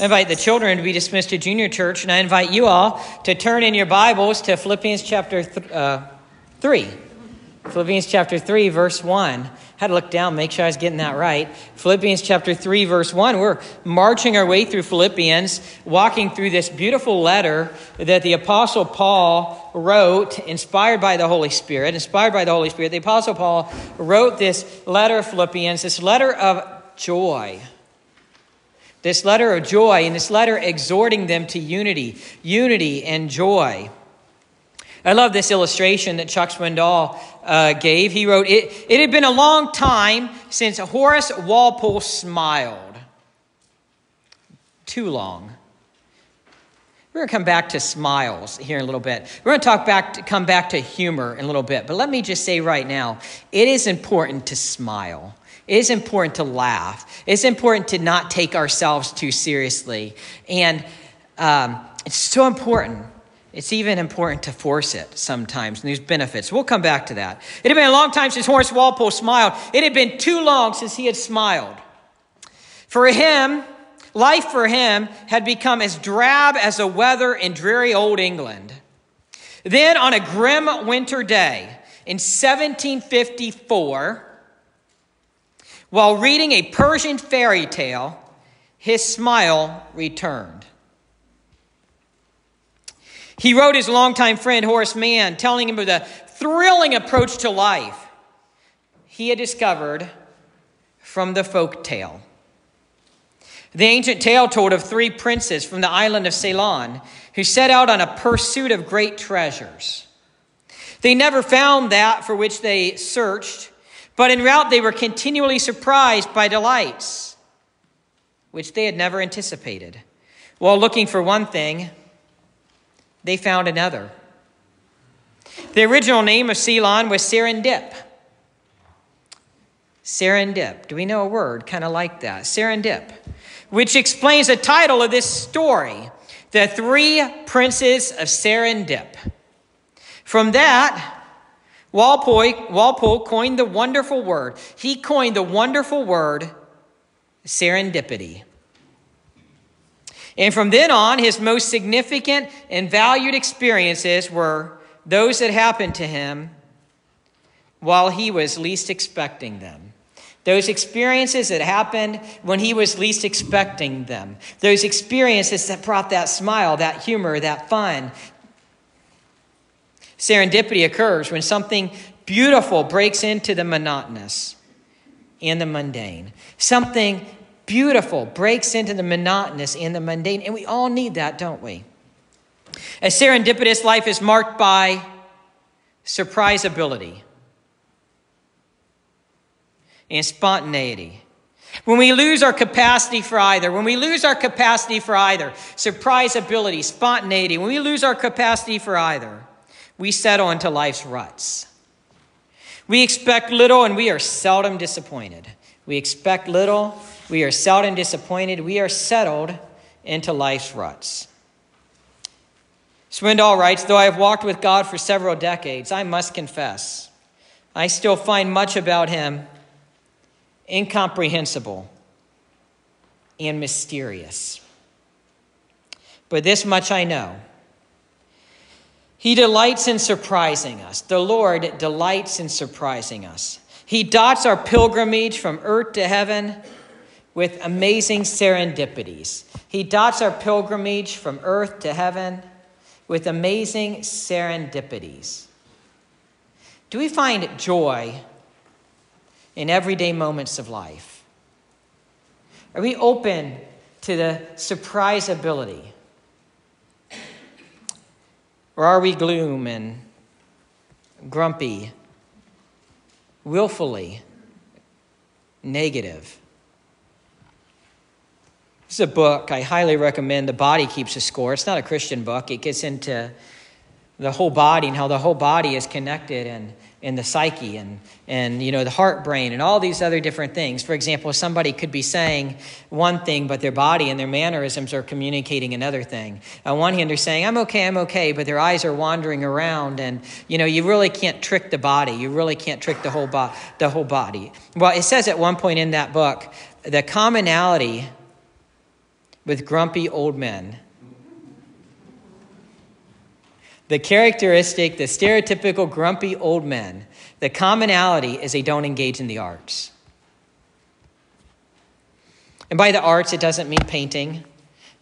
I invite the children to be dismissed to junior church, and I invite you all to turn in your Bibles to Philippians chapter th- uh, 3. Philippians chapter 3, verse 1. I Had to look down, make sure I was getting that right. Philippians chapter 3, verse 1. We're marching our way through Philippians, walking through this beautiful letter that the Apostle Paul wrote, inspired by the Holy Spirit. Inspired by the Holy Spirit. The Apostle Paul wrote this letter of Philippians, this letter of joy this letter of joy, and this letter exhorting them to unity, unity and joy. I love this illustration that Chuck Swindoll uh, gave. He wrote, it, it had been a long time since Horace Walpole smiled. Too long. We're going to come back to smiles here in a little bit. We're going to talk back, to, come back to humor in a little bit. But let me just say right now, it is important to smile. It is important to laugh. It's important to not take ourselves too seriously. And um, it's so important. It's even important to force it sometimes, and there's benefits. We'll come back to that. It had been a long time since Horace Walpole smiled. It had been too long since he had smiled. For him, life for him had become as drab as the weather in dreary old England. Then, on a grim winter day in 1754, while reading a Persian fairy tale, his smile returned. He wrote his longtime friend Horace Mann, telling him of the thrilling approach to life he had discovered from the folk tale. The ancient tale told of three princes from the island of Ceylon who set out on a pursuit of great treasures. They never found that for which they searched, but en route, they were continually surprised by delights which they had never anticipated. While looking for one thing, they found another. The original name of Ceylon was Serendip. Serendip. Do we know a word kind of like that? Serendip, which explains the title of this story The Three Princes of Serendip. From that, Walpole, Walpole coined the wonderful word. He coined the wonderful word serendipity. And from then on, his most significant and valued experiences were those that happened to him while he was least expecting them. Those experiences that happened when he was least expecting them. Those experiences that brought that smile, that humor, that fun, Serendipity occurs when something beautiful breaks into the monotonous and the mundane. Something beautiful breaks into the monotonous and the mundane, and we all need that, don't we? A serendipitous life is marked by surprisability and spontaneity. When we lose our capacity for either, when we lose our capacity for either, surprisability, spontaneity, when we lose our capacity for either, we settle into life's ruts. We expect little and we are seldom disappointed. We expect little, we are seldom disappointed, we are settled into life's ruts. Swindoll writes Though I have walked with God for several decades, I must confess, I still find much about him incomprehensible and mysterious. But this much I know he delights in surprising us. The Lord delights in surprising us. He dots our pilgrimage from earth to heaven with amazing serendipities. He dots our pilgrimage from earth to heaven with amazing serendipities. Do we find joy in everyday moments of life? Are we open to the surprisability? Or are we gloom and grumpy, willfully negative? This is a book I highly recommend. The Body Keeps a Score. It's not a Christian book, it gets into the whole body and how the whole body is connected and in the psyche and, and you know the heart brain and all these other different things. For example somebody could be saying one thing but their body and their mannerisms are communicating another thing. On one hand they're saying i'm okay i'm okay but their eyes are wandering around and you know you really can't trick the body. You really can't trick the whole, bo- the whole body. Well it says at one point in that book the commonality with grumpy old men. The characteristic, the stereotypical grumpy old men, the commonality is they don't engage in the arts. And by the arts, it doesn't mean painting.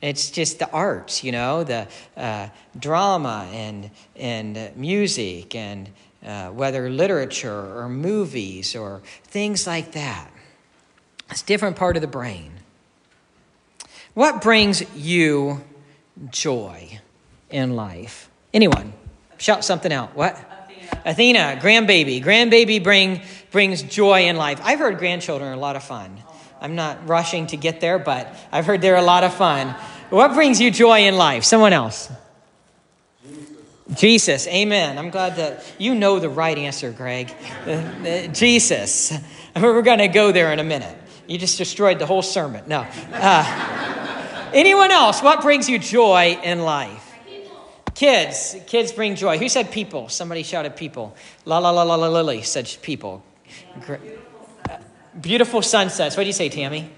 It's just the arts, you know, the uh, drama and, and music and uh, whether literature or movies or things like that. It's a different part of the brain. What brings you joy in life? Anyone? Shout something out. What? Athena, Athena grandbaby. Grandbaby bring, brings joy in life. I've heard grandchildren are a lot of fun. I'm not rushing to get there, but I've heard they're a lot of fun. What brings you joy in life? Someone else. Jesus. Jesus. Amen. I'm glad that you know the right answer, Greg. Uh, uh, Jesus. We're going to go there in a minute. You just destroyed the whole sermon. No. Uh, anyone else? What brings you joy in life? Kids. Kids bring joy. Who said people? Somebody shouted people. La la la la la Lily said people. Uh, beautiful sunsets. What do you say, Tammy?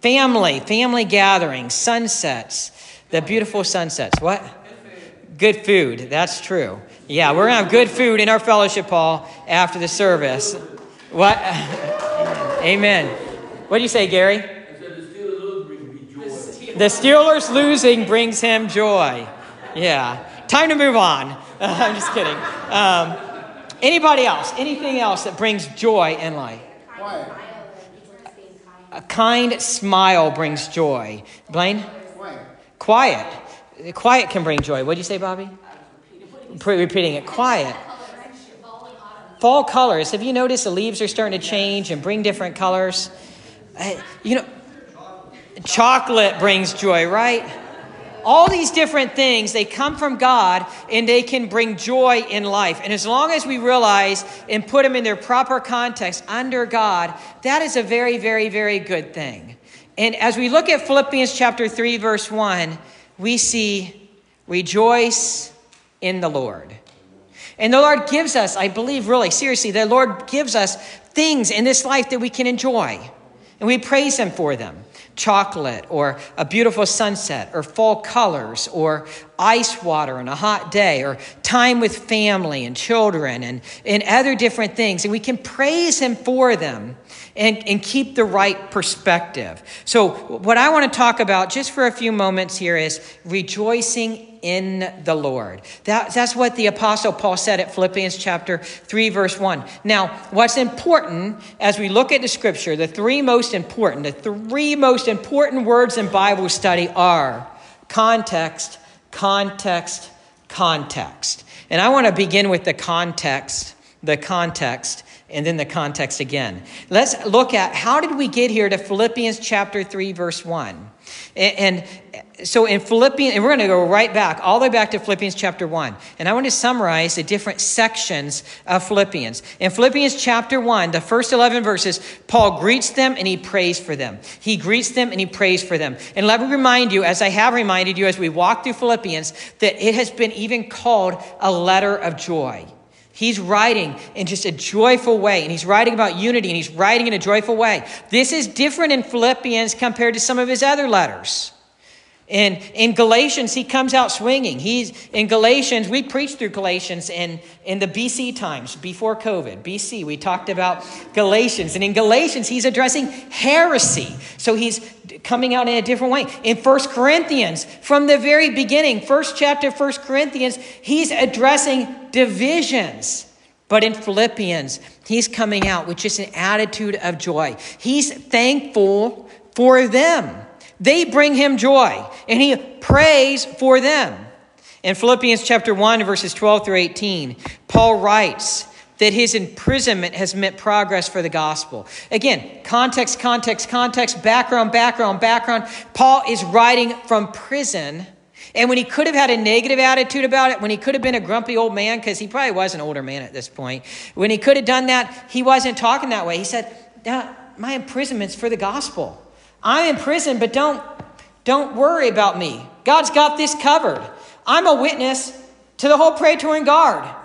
Family. Family gatherings, sunsets, the beautiful sunsets. What? Good food. That's true. Yeah, we're to have good food in our fellowship hall after the service. What? Amen. What do you say, Gary? The Steelers losing brings him joy. Yeah. Time to move on. I'm just kidding. Um, anybody else? Anything else that brings joy in life? Quiet. A kind smile brings joy. Blaine? Quiet. Quiet. Quiet can bring joy. What do you say, Bobby? Repeating it. Quiet. Fall colors. Have you noticed the leaves are starting to change and bring different colors? Uh, you know, chocolate brings joy, right? All these different things, they come from God and they can bring joy in life. And as long as we realize and put them in their proper context under God, that is a very, very, very good thing. And as we look at Philippians chapter 3, verse 1, we see rejoice in the Lord. And the Lord gives us, I believe, really, seriously, the Lord gives us things in this life that we can enjoy. And we praise Him for them chocolate or a beautiful sunset or fall colors or ice water on a hot day or time with family and children and, and other different things. And we can praise Him for them and, and keep the right perspective. So, what I want to talk about just for a few moments here is rejoicing in the Lord. That, that's what the Apostle Paul said at Philippians chapter 3, verse 1. Now, what's important as we look at the scripture, the three most important, the three most important words in Bible study are context, context, context. And I want to begin with the context, the context, and then the context again. Let's look at how did we get here to Philippians chapter 3, verse 1. And, so in Philippians, and we're going to go right back, all the way back to Philippians chapter 1. And I want to summarize the different sections of Philippians. In Philippians chapter 1, the first 11 verses, Paul greets them and he prays for them. He greets them and he prays for them. And let me remind you, as I have reminded you as we walk through Philippians, that it has been even called a letter of joy. He's writing in just a joyful way, and he's writing about unity, and he's writing in a joyful way. This is different in Philippians compared to some of his other letters. In, in Galatians, he comes out swinging. He's in Galatians, we preached through Galatians in, in the BC times, before COVID. BC, we talked about Galatians. And in Galatians, he's addressing heresy. So he's coming out in a different way. In First Corinthians, from the very beginning, first chapter, First Corinthians, he's addressing divisions. But in Philippians, he's coming out with just an attitude of joy. He's thankful for them. They bring him joy, and he prays for them. In Philippians chapter 1, verses 12 through 18, Paul writes that his imprisonment has meant progress for the gospel. Again, context, context, context, background, background, background. Paul is writing from prison. And when he could have had a negative attitude about it, when he could have been a grumpy old man, because he probably was an older man at this point, when he could have done that, he wasn't talking that way. He said, My imprisonment's for the gospel. I'm in prison, but don't, don't worry about me. God's got this covered. I'm a witness to the whole Praetorian Guard.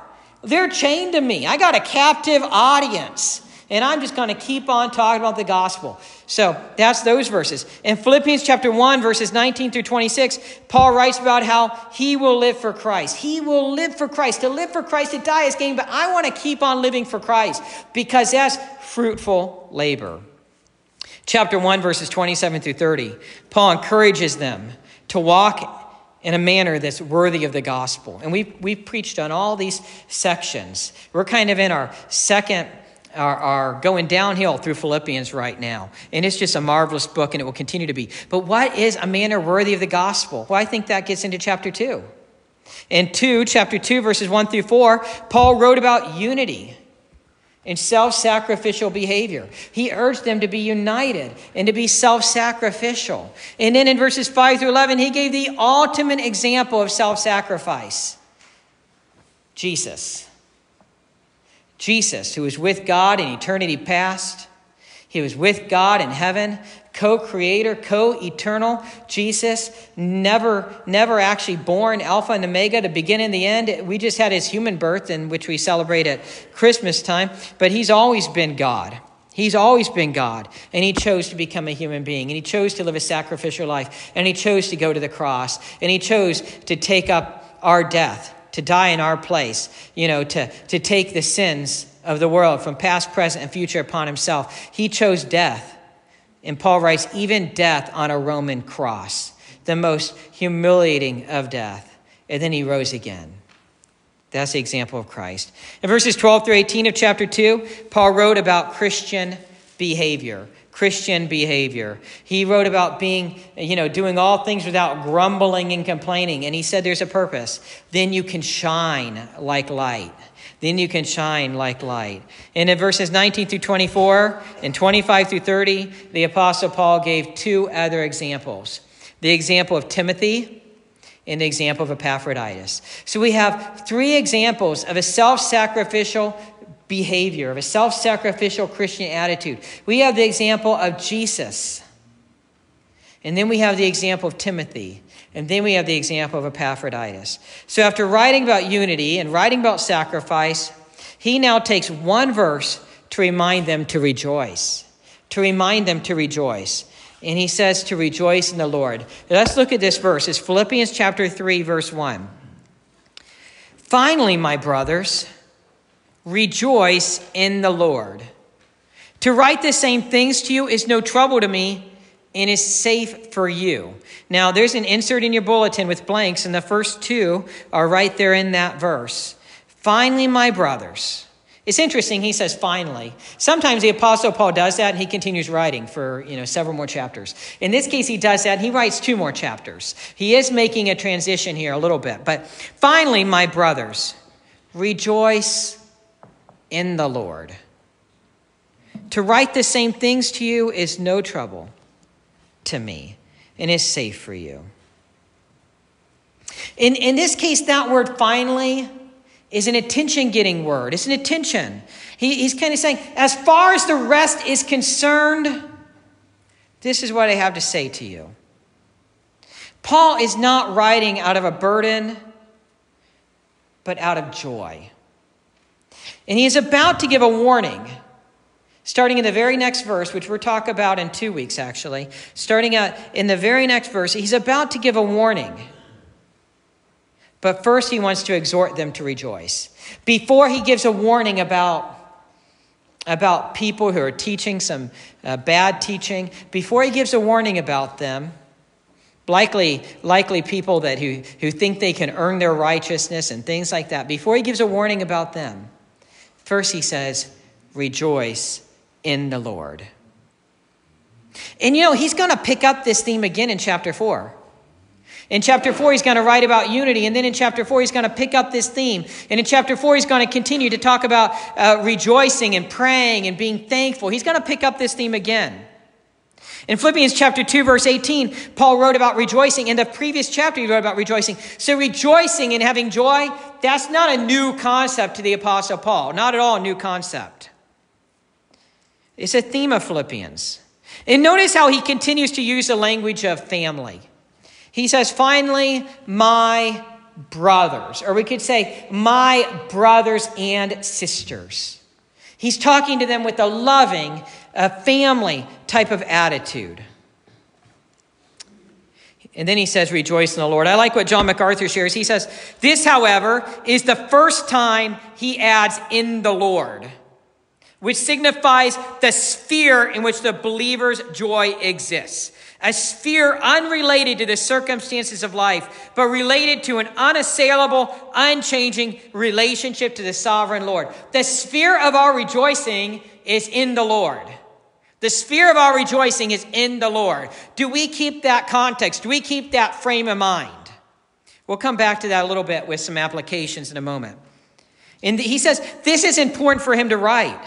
They're chained to me. I got a captive audience. And I'm just going to keep on talking about the gospel. So that's those verses. In Philippians chapter 1, verses 19 through 26, Paul writes about how he will live for Christ. He will live for Christ. To live for Christ, to die is gain, but I want to keep on living for Christ because that's fruitful labor. Chapter 1, verses 27 through 30, Paul encourages them to walk in a manner that's worthy of the gospel. And we've, we've preached on all these sections. We're kind of in our second, our, our going downhill through Philippians right now. And it's just a marvelous book, and it will continue to be. But what is a manner worthy of the gospel? Well, I think that gets into chapter 2. In 2, chapter 2, verses 1 through 4, Paul wrote about unity in self sacrificial behavior. He urged them to be united and to be self sacrificial. And then in verses 5 through 11, he gave the ultimate example of self sacrifice Jesus. Jesus, who was with God in eternity past, he was with God in heaven, co creator, co eternal. Jesus, never, never actually born, Alpha and Omega, to begin and the end. We just had his human birth, in which we celebrate at Christmas time, but he's always been God. He's always been God, and he chose to become a human being, and he chose to live a sacrificial life, and he chose to go to the cross, and he chose to take up our death, to die in our place, you know, to, to take the sins of the world from past, present, and future upon himself. He chose death and Paul writes, even death on a Roman cross, the most humiliating of death. And then he rose again. That's the example of Christ. In verses 12 through 18 of chapter 2, Paul wrote about Christian behavior. Christian behavior. He wrote about being, you know, doing all things without grumbling and complaining. And he said there's a purpose. Then you can shine like light then you can shine like light. And in verses 19 through 24 and 25 through 30, the Apostle Paul gave two other examples the example of Timothy and the example of Epaphroditus. So we have three examples of a self sacrificial behavior, of a self sacrificial Christian attitude. We have the example of Jesus, and then we have the example of Timothy. And then we have the example of Epaphroditus. So after writing about unity and writing about sacrifice, he now takes one verse to remind them to rejoice. To remind them to rejoice. And he says to rejoice in the Lord. Let's look at this verse. It's Philippians chapter 3, verse 1. Finally, my brothers, rejoice in the Lord. To write the same things to you is no trouble to me and is safe for you. Now, there's an insert in your bulletin with blanks, and the first two are right there in that verse. Finally, my brothers. It's interesting, he says finally. Sometimes the Apostle Paul does that and he continues writing for you know, several more chapters. In this case, he does that he writes two more chapters. He is making a transition here a little bit. But finally, my brothers, rejoice in the Lord. To write the same things to you is no trouble to me and is safe for you. In, in this case, that word finally is an attention getting word. It's an attention. He, he's kind of saying, as far as the rest is concerned, this is what I have to say to you. Paul is not writing out of a burden, but out of joy. And he is about to give a warning Starting in the very next verse, which we'll talk about in two weeks actually, starting out in the very next verse, he's about to give a warning. But first, he wants to exhort them to rejoice. Before he gives a warning about, about people who are teaching some uh, bad teaching, before he gives a warning about them, likely, likely people that who, who think they can earn their righteousness and things like that, before he gives a warning about them, first he says, Rejoice in the Lord. And you know, he's going to pick up this theme again in chapter 4. In chapter 4, he's going to write about unity. And then in chapter 4, he's going to pick up this theme. And in chapter 4, he's going to continue to talk about uh, rejoicing and praying and being thankful. He's going to pick up this theme again. In Philippians chapter 2, verse 18, Paul wrote about rejoicing. In the previous chapter, he wrote about rejoicing. So, rejoicing and having joy, that's not a new concept to the Apostle Paul. Not at all a new concept. It's a theme of Philippians. And notice how he continues to use the language of family. He says, finally, my brothers, or we could say, my brothers and sisters. He's talking to them with a loving, a family type of attitude. And then he says, Rejoice in the Lord. I like what John MacArthur shares. He says, This, however, is the first time he adds in the Lord, which signifies the sphere in which the believer's joy exists. A sphere unrelated to the circumstances of life, but related to an unassailable, unchanging relationship to the sovereign Lord. The sphere of our rejoicing is in the Lord. The sphere of our rejoicing is in the Lord. Do we keep that context? Do we keep that frame of mind? We'll come back to that a little bit with some applications in a moment. And he says this is important for him to write.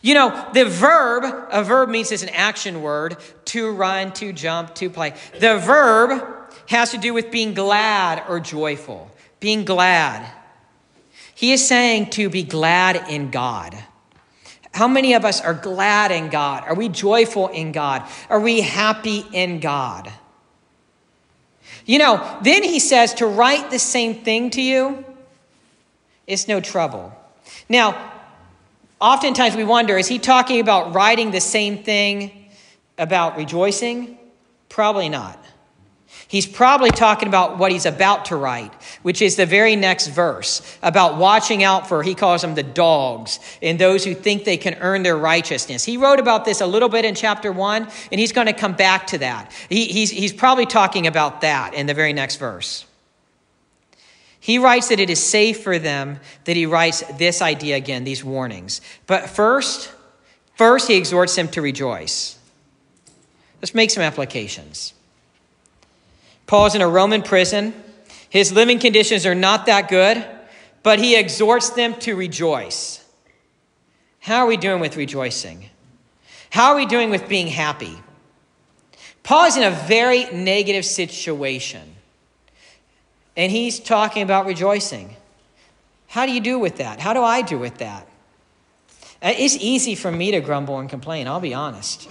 You know, the verb, a verb means it's an action word to run, to jump, to play. The verb has to do with being glad or joyful, being glad. He is saying to be glad in God. How many of us are glad in God? Are we joyful in God? Are we happy in God? You know, then he says to write the same thing to you it's no trouble. Now, oftentimes we wonder is he talking about writing the same thing about rejoicing? Probably not. He's probably talking about what he's about to write, which is the very next verse about watching out for, he calls them the dogs, and those who think they can earn their righteousness. He wrote about this a little bit in chapter one, and he's going to come back to that. He, he's, he's probably talking about that in the very next verse. He writes that it is safe for them that he writes this idea again, these warnings. But first, first he exhorts them to rejoice. Let's make some applications. Paul's in a Roman prison. His living conditions are not that good, but he exhorts them to rejoice. How are we doing with rejoicing? How are we doing with being happy? Paul is in a very negative situation, and he's talking about rejoicing. How do you do with that? How do I do with that? Uh, it's easy for me to grumble and complain, I'll be honest.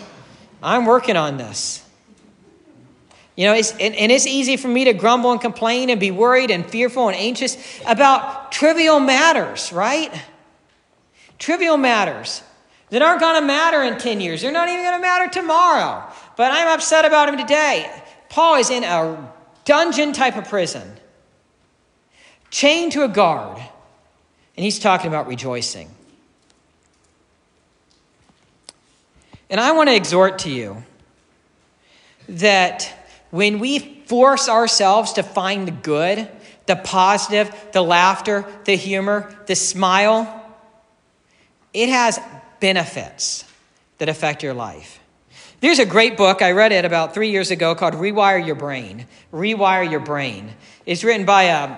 I'm working on this. You know, it's, and, and, it's easy for me to grumble and complain and be worried and fearful and anxious about trivial matters, right? Trivial matters that aren't going to matter in 10 years. They're not even going to matter tomorrow. But I'm upset about them today. Paul is in a dungeon type of prison, chained to a guard, and he's talking about rejoicing. And I want to exhort to you that when we force ourselves to find the good, the positive, the laughter, the humor, the smile, it has benefits that affect your life. There's a great book, I read it about three years ago called Rewire Your Brain. Rewire Your Brain. It's written by a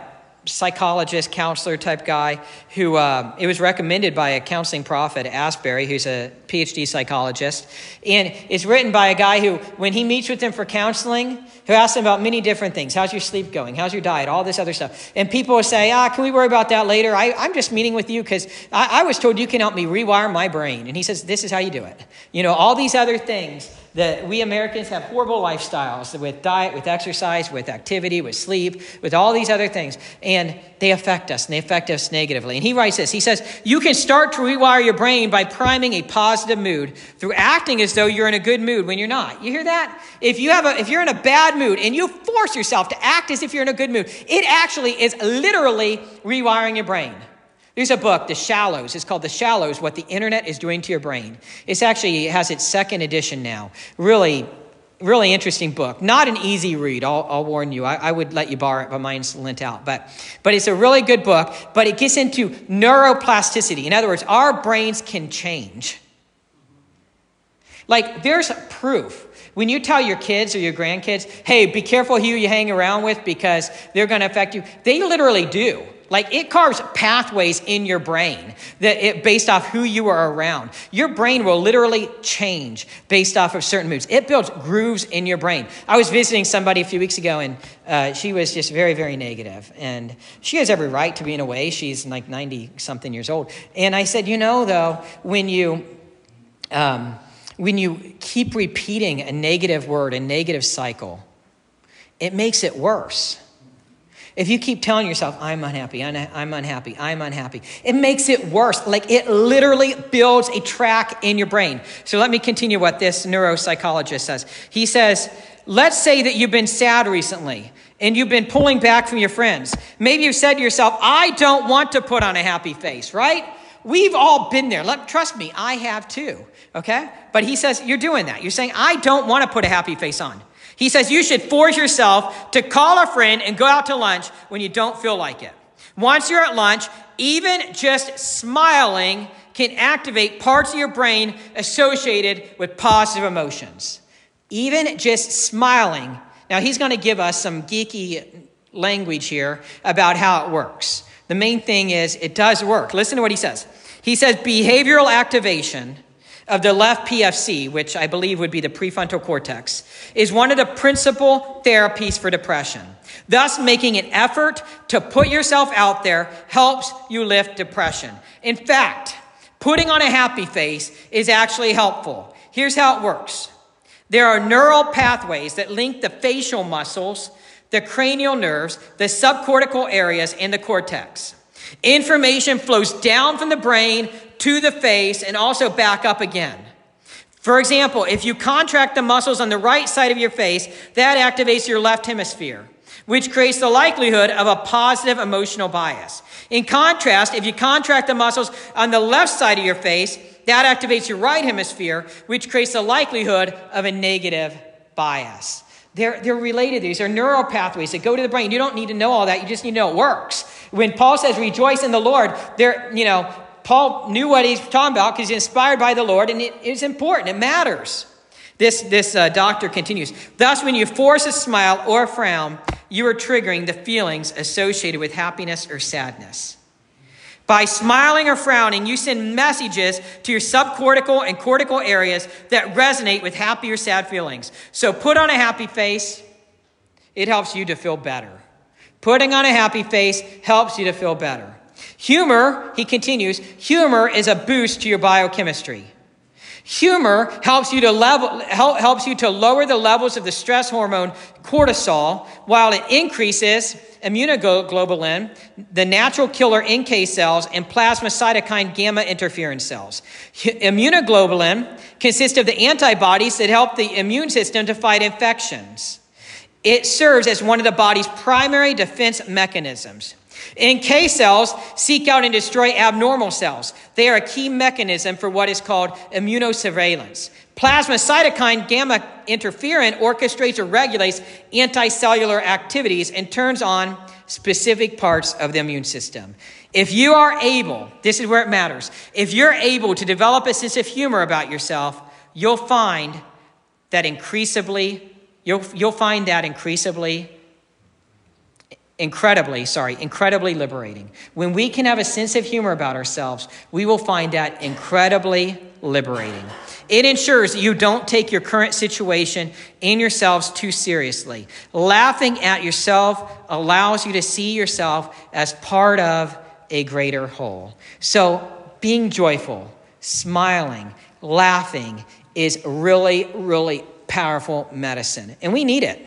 psychologist, counselor type guy who uh, it was recommended by a counseling prophet, Asbury, who's a PhD psychologist. And it's written by a guy who, when he meets with them for counseling, who asks them about many different things. How's your sleep going? How's your diet? All this other stuff. And people will say, ah, can we worry about that later? I, am just meeting with you because I, I was told you can help me rewire my brain. And he says, this is how you do it. You know, all these other things that we Americans have horrible lifestyles with diet, with exercise, with activity, with sleep, with all these other things. And they affect us and they affect us negatively. And he writes this He says, You can start to rewire your brain by priming a positive mood through acting as though you're in a good mood when you're not. You hear that? If, you have a, if you're in a bad mood and you force yourself to act as if you're in a good mood, it actually is literally rewiring your brain. There's a book, The Shallows. It's called The Shallows What the Internet is Doing to Your Brain. It's actually it has its second edition now. Really, really interesting book. Not an easy read, I'll, I'll warn you. I, I, would let you borrow it, but mine's lent out. But, but it's a really good book, but it gets into neuroplasticity. In other words, our brains can change. Like, there's proof. When you tell your kids or your grandkids, hey, be careful who you hang around with because they're going to affect you, they literally do. Like it carves pathways in your brain that it, based off who you are around. Your brain will literally change based off of certain moods. It builds grooves in your brain. I was visiting somebody a few weeks ago, and uh, she was just very, very negative. And she has every right to be in a way. She's like ninety something years old. And I said, you know, though, when you um, when you keep repeating a negative word, a negative cycle, it makes it worse If you keep telling yourself, I'm unhappy, I'm unhappy, I'm unhappy, it makes it worse. Like it literally builds a track in your brain. So let me continue what this neuropsychologist says. He says, let's say that you've been sad recently and you've been pulling back from your friends. Maybe you've said to yourself, I don't want to put on a happy face, right? We've all been there. Let, trust me, I have too, okay? But he says, You're doing that. You're saying, I don't want to put a happy face on. He says you should force yourself to call a friend and go out to lunch when you don't feel like it. Once you're at lunch, even just smiling can activate parts of your brain associated with positive emotions. Even just smiling. Now, he's going to give us some geeky language here about how it works. The main thing is it does work. Listen to what he says. He says behavioral activation of the left PFC, which I believe would be the prefrontal cortex, is one of the principal therapies for depression. Thus, making an effort to put yourself out there helps you lift depression. In fact, putting on a happy face is actually helpful. Here's how it works there are neural pathways that link the facial muscles, the cranial nerves, the subcortical areas, and the cortex. Information flows down from the brain to the face and also back up again. For example, if you contract the muscles on the right side of your face, that activates your left hemisphere, which creates the likelihood of a positive emotional bias. In contrast, if you contract the muscles on the left side of your face, that activates your right hemisphere, which creates the likelihood of a negative bias. They're, they're related. These are neural pathways that go to the brain. You don't need to know all that. You just need to know it works. When Paul says rejoice in the Lord, there, you know, Paul knew what he's talking about because he's inspired by the Lord, and it is important. It matters. This, this uh, doctor continues. Thus, when you force a smile or a frown, you are triggering the feelings associated with happiness or sadness. By smiling or frowning, you send messages to your subcortical and cortical areas that resonate with happy or sad feelings. So put on a happy face, it helps you to feel better. Putting on a happy face helps you to feel better. Humor, he continues, humor is a boost to your biochemistry. Humor helps you to level, helps you to lower the levels of the stress hormone cortisol, while it increases immunoglobulin, the natural killer NK cells, and plasma cytokine gamma interferon cells. Immunoglobulin consists of the antibodies that help the immune system to fight infections. It serves as one of the body's primary defense mechanisms. NK cells seek out and destroy abnormal cells. They are a key mechanism for what is called immunosurveillance. Plasma cytokine gamma interferon orchestrates or regulates anticellular activities and turns on specific parts of the immune system. If you are able, this is where it matters, if you're able to develop a sense of humor about yourself, you'll find that increasingly, you'll, you'll find that increasingly incredibly, sorry, incredibly liberating. When we can have a sense of humor about ourselves, we will find that incredibly liberating. It ensures you don't take your current situation and yourselves too seriously. Laughing at yourself allows you to see yourself as part of a greater whole. So, being joyful, smiling, laughing is really, really powerful medicine. And we need it.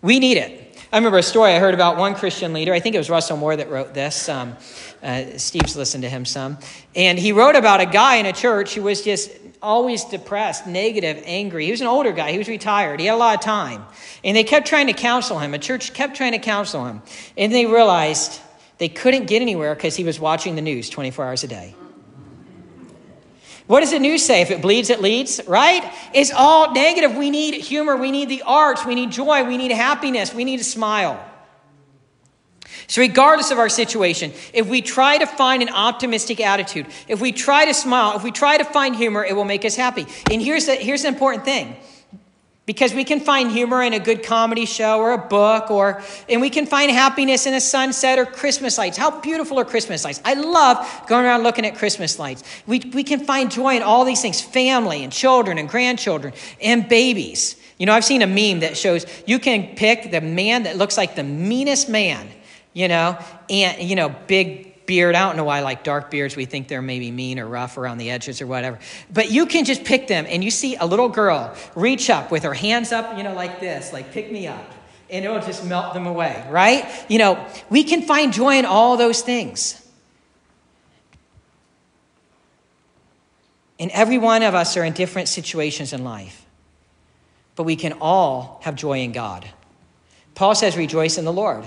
We need it. I remember a story I heard about one Christian leader. I think it was Russell Moore that wrote this. Um, uh, Steve's listened to him some. And he wrote about a guy in a church who was just always depressed, negative, angry. He was an older guy. He was retired. He had a lot of time. And they kept trying to counsel him. A church kept trying to counsel him. And they realized they couldn't get anywhere because he was watching the news 24 hours a day. What does the news say? If it bleeds, it leads, right? It's all negative. We need humor. We need the arts. We need joy. We need happiness. We need a smile. So, regardless of our situation, if we try to find an optimistic attitude, if we try to smile, if we try to find humor, it will make us happy. And here's the, here's the important thing because we can find humor in a good comedy show or a book or and we can find happiness in a sunset or christmas lights. How beautiful are christmas lights? I love going around looking at christmas lights. We, we can find joy in all these things family and children and grandchildren and babies. You know i've seen a meme that shows you can pick the man that looks like the meanest man you know and you know big beard. I don't know why, like dark beards, we think they're maybe mean or rough around the edges or whatever. But you can just pick them, and you see a little girl reach up with her hands up, you know, like this, like pick me up. and it'll just melt them away, right? You know, we can find joy in all those things. And every one of us are in different situations in life, but we can all have joy in God. Paul says, Rejoice in the Lord.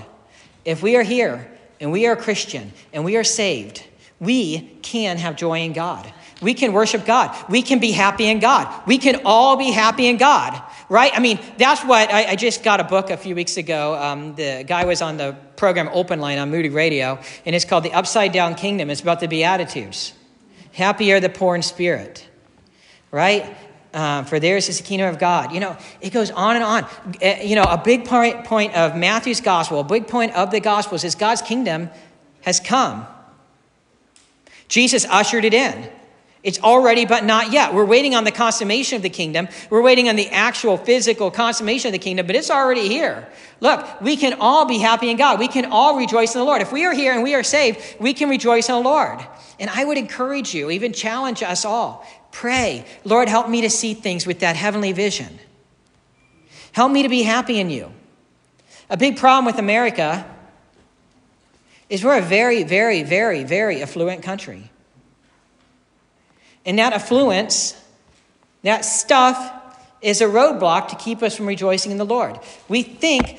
If we are here and we are Christian and we are saved, we can have joy in God. We can worship God. We can be happy in God. We can all be happy in God, right? I mean, that's what I, I just got a book a few weeks ago. Um, the guy was on the program Open Line on Moody Radio, and it's called The Upside Down Kingdom. It's about the Beatitudes. Happy are the poor in spirit, right? Uh, for theirs is the kingdom of God. You know, it goes on and on. Uh, you know, a big point, point of Matthew's gospel, a big point of the gospels is God's kingdom has come. Jesus ushered it in. It's already, but not yet. We're waiting on the consummation of the kingdom. We're waiting on the actual physical consummation of the kingdom, but it's already here. Look, we can all be happy in God. We can all rejoice in the Lord. If we are here and we are saved, we can rejoice in the Lord. And I would encourage you, even challenge us all pray, Lord, help me to see things with that heavenly vision. Help me to be happy in you. A big problem with America is we're a very, very, very, very affluent country. And that affluence, that stuff, is a roadblock to keep us from rejoicing in the Lord. We think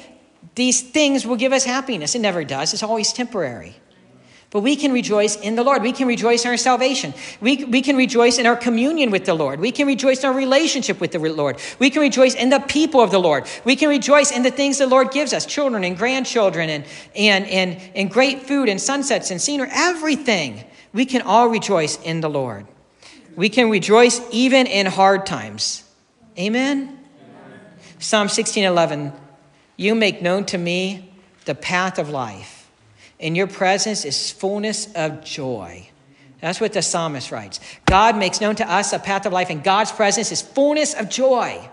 these things will give us happiness. It never does, it's always temporary. But we can rejoice in the Lord. We can rejoice in our salvation. We, we can rejoice in our communion with the Lord. We can rejoice in our relationship with the Lord. We can rejoice in the people of the Lord. We can rejoice in the things the Lord gives us children and grandchildren and, and, and, and great food and sunsets and scenery, everything. We can all rejoice in the Lord. We can rejoice even in hard times. Amen? Amen. Psalm 16 11. You make known to me the path of life. In your presence is fullness of joy. That's what the psalmist writes. God makes known to us a path of life, and God's presence is fullness of joy.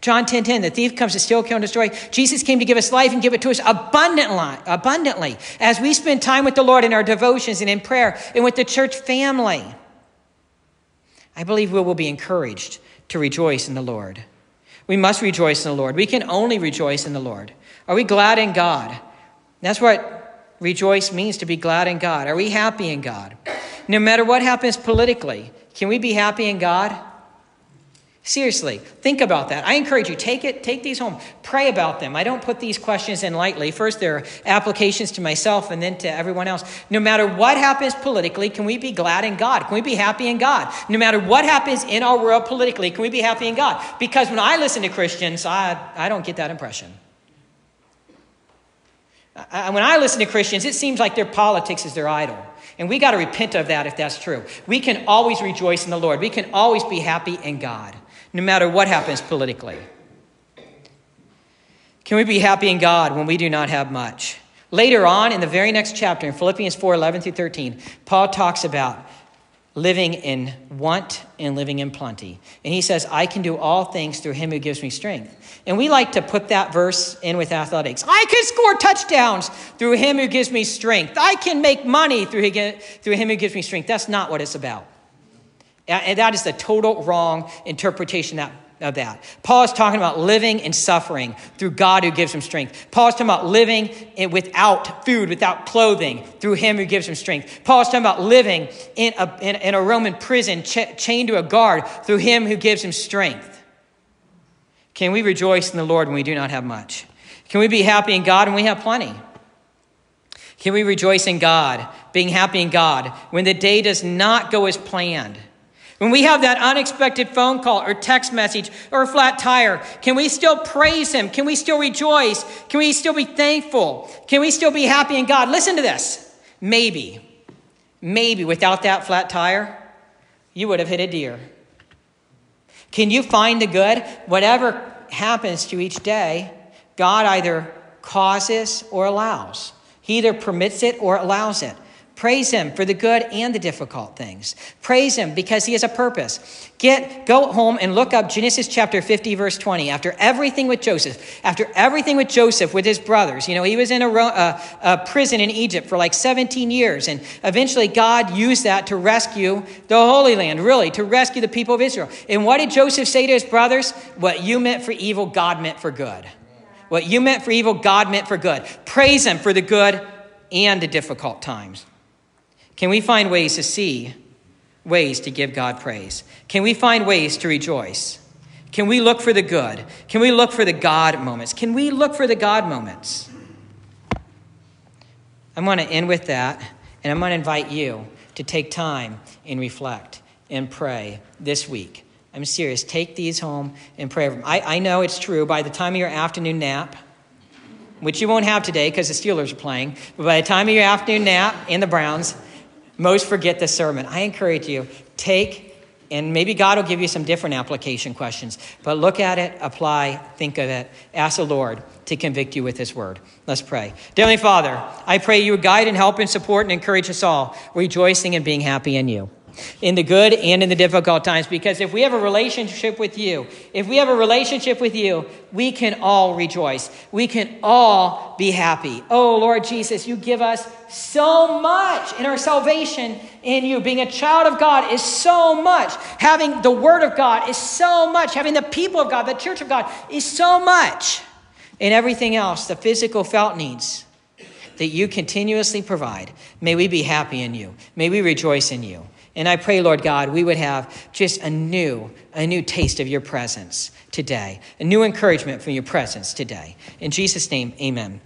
John 10 10, the thief comes to steal, kill, and destroy. Jesus came to give us life and give it to us abundantly, abundantly as we spend time with the Lord in our devotions and in prayer and with the church family. I believe we will be encouraged to rejoice in the Lord. We must rejoice in the Lord. We can only rejoice in the Lord. Are we glad in God? That's what rejoice means to be glad in God. Are we happy in God? No matter what happens politically, can we be happy in God? Seriously, think about that. I encourage you, take it, take these home, pray about them. I don't put these questions in lightly. First, they're applications to myself and then to everyone else. No matter what happens politically, can we be glad in God? Can we be happy in God? No matter what happens in our world politically, can we be happy in God? Because when I listen to Christians, I, I don't get that impression. I, when I listen to Christians, it seems like their politics is their idol. And we got to repent of that if that's true. We can always rejoice in the Lord. We can always be happy in God no matter what happens politically? Can we be happy in God when we do not have much? Later on, in the very next chapter, in Philippians 4 11 through 13, Paul talks about living in want and living in plenty. And he says, I can do all things through him who gives me strength. And we like to put that verse in with athletics. I can score touchdowns through him who gives me strength. I can make money through, him who gives me strength. That's not what it's about. And that is the total wrong interpretation of that. Paul is talking about living and suffering through God who gives him strength. Paul is talking about living without food, without clothing, through him who gives him strength. Paul is talking about living in a, in, in a Roman prison ch- chained to a guard through him who gives him strength. Can we rejoice in the Lord when we do not have much? Can we be happy in God when we have plenty? Can we rejoice in God, being happy in God, when the day does not go as planned? When we have that unexpected phone call or text message or a flat tire, can we still praise Him? Can we still rejoice? Can we still be thankful? Can we still be happy in God? Listen to this. Maybe, maybe without that flat tire, you would have hit a deer. Can you find the good? Whatever happens to each day, God either causes or allows. He either permits it or allows it. Praise him for the good and the difficult things. Praise him because he has a purpose. Get go home and look up Genesis chapter 50 verse 20. After everything with Joseph, after everything with Joseph with his brothers, you know, he was in a, a, a prison in Egypt for like 17 years and eventually God used that to rescue the Holy Land, really, to rescue the people of Israel. And what did Joseph say to his brothers? What you meant for evil, God meant for good. What you meant for evil, God meant for good. Praise Him for the good and the difficult times. Can we find ways to see ways to give God praise? Can we find ways to rejoice? Can we look for the good? Can we look for the God moments? Can we look for the God moments? I'm going to end with that, and I'm going to invite you to take time and reflect and pray this week. I'm serious. Take these home and pray over them. I, I know it's true. By the time of your afternoon nap, which you won't have today because the Steelers are playing, but by the time of your afternoon nap and the Browns, most forget the sermon. I encourage you, take and maybe God will give you some different application questions. But look at it, apply, think of it. Ask the Lord to convict you with His word. Let's pray. Dearly Father, I pray you would guide and help and support and encourage us all, rejoicing and being happy in you in the good and in the difficult times. Because if we have a relationship with you, if we have a relationship with you, we can all rejoice. We can all be happy. Oh, Lord Jesus, you give us so much in our salvation in you. Being a child of God is so much. Having the Word of God is so much. Having the people of God, the church of God, is so much. And everything else, the physical felt needs that you continuously provide. May we be happy in you. May we rejoice in you. And I pray, Lord God, we would have just a new, a new taste of your presence today, a new encouragement from your presence today. In Jesus' name, amen.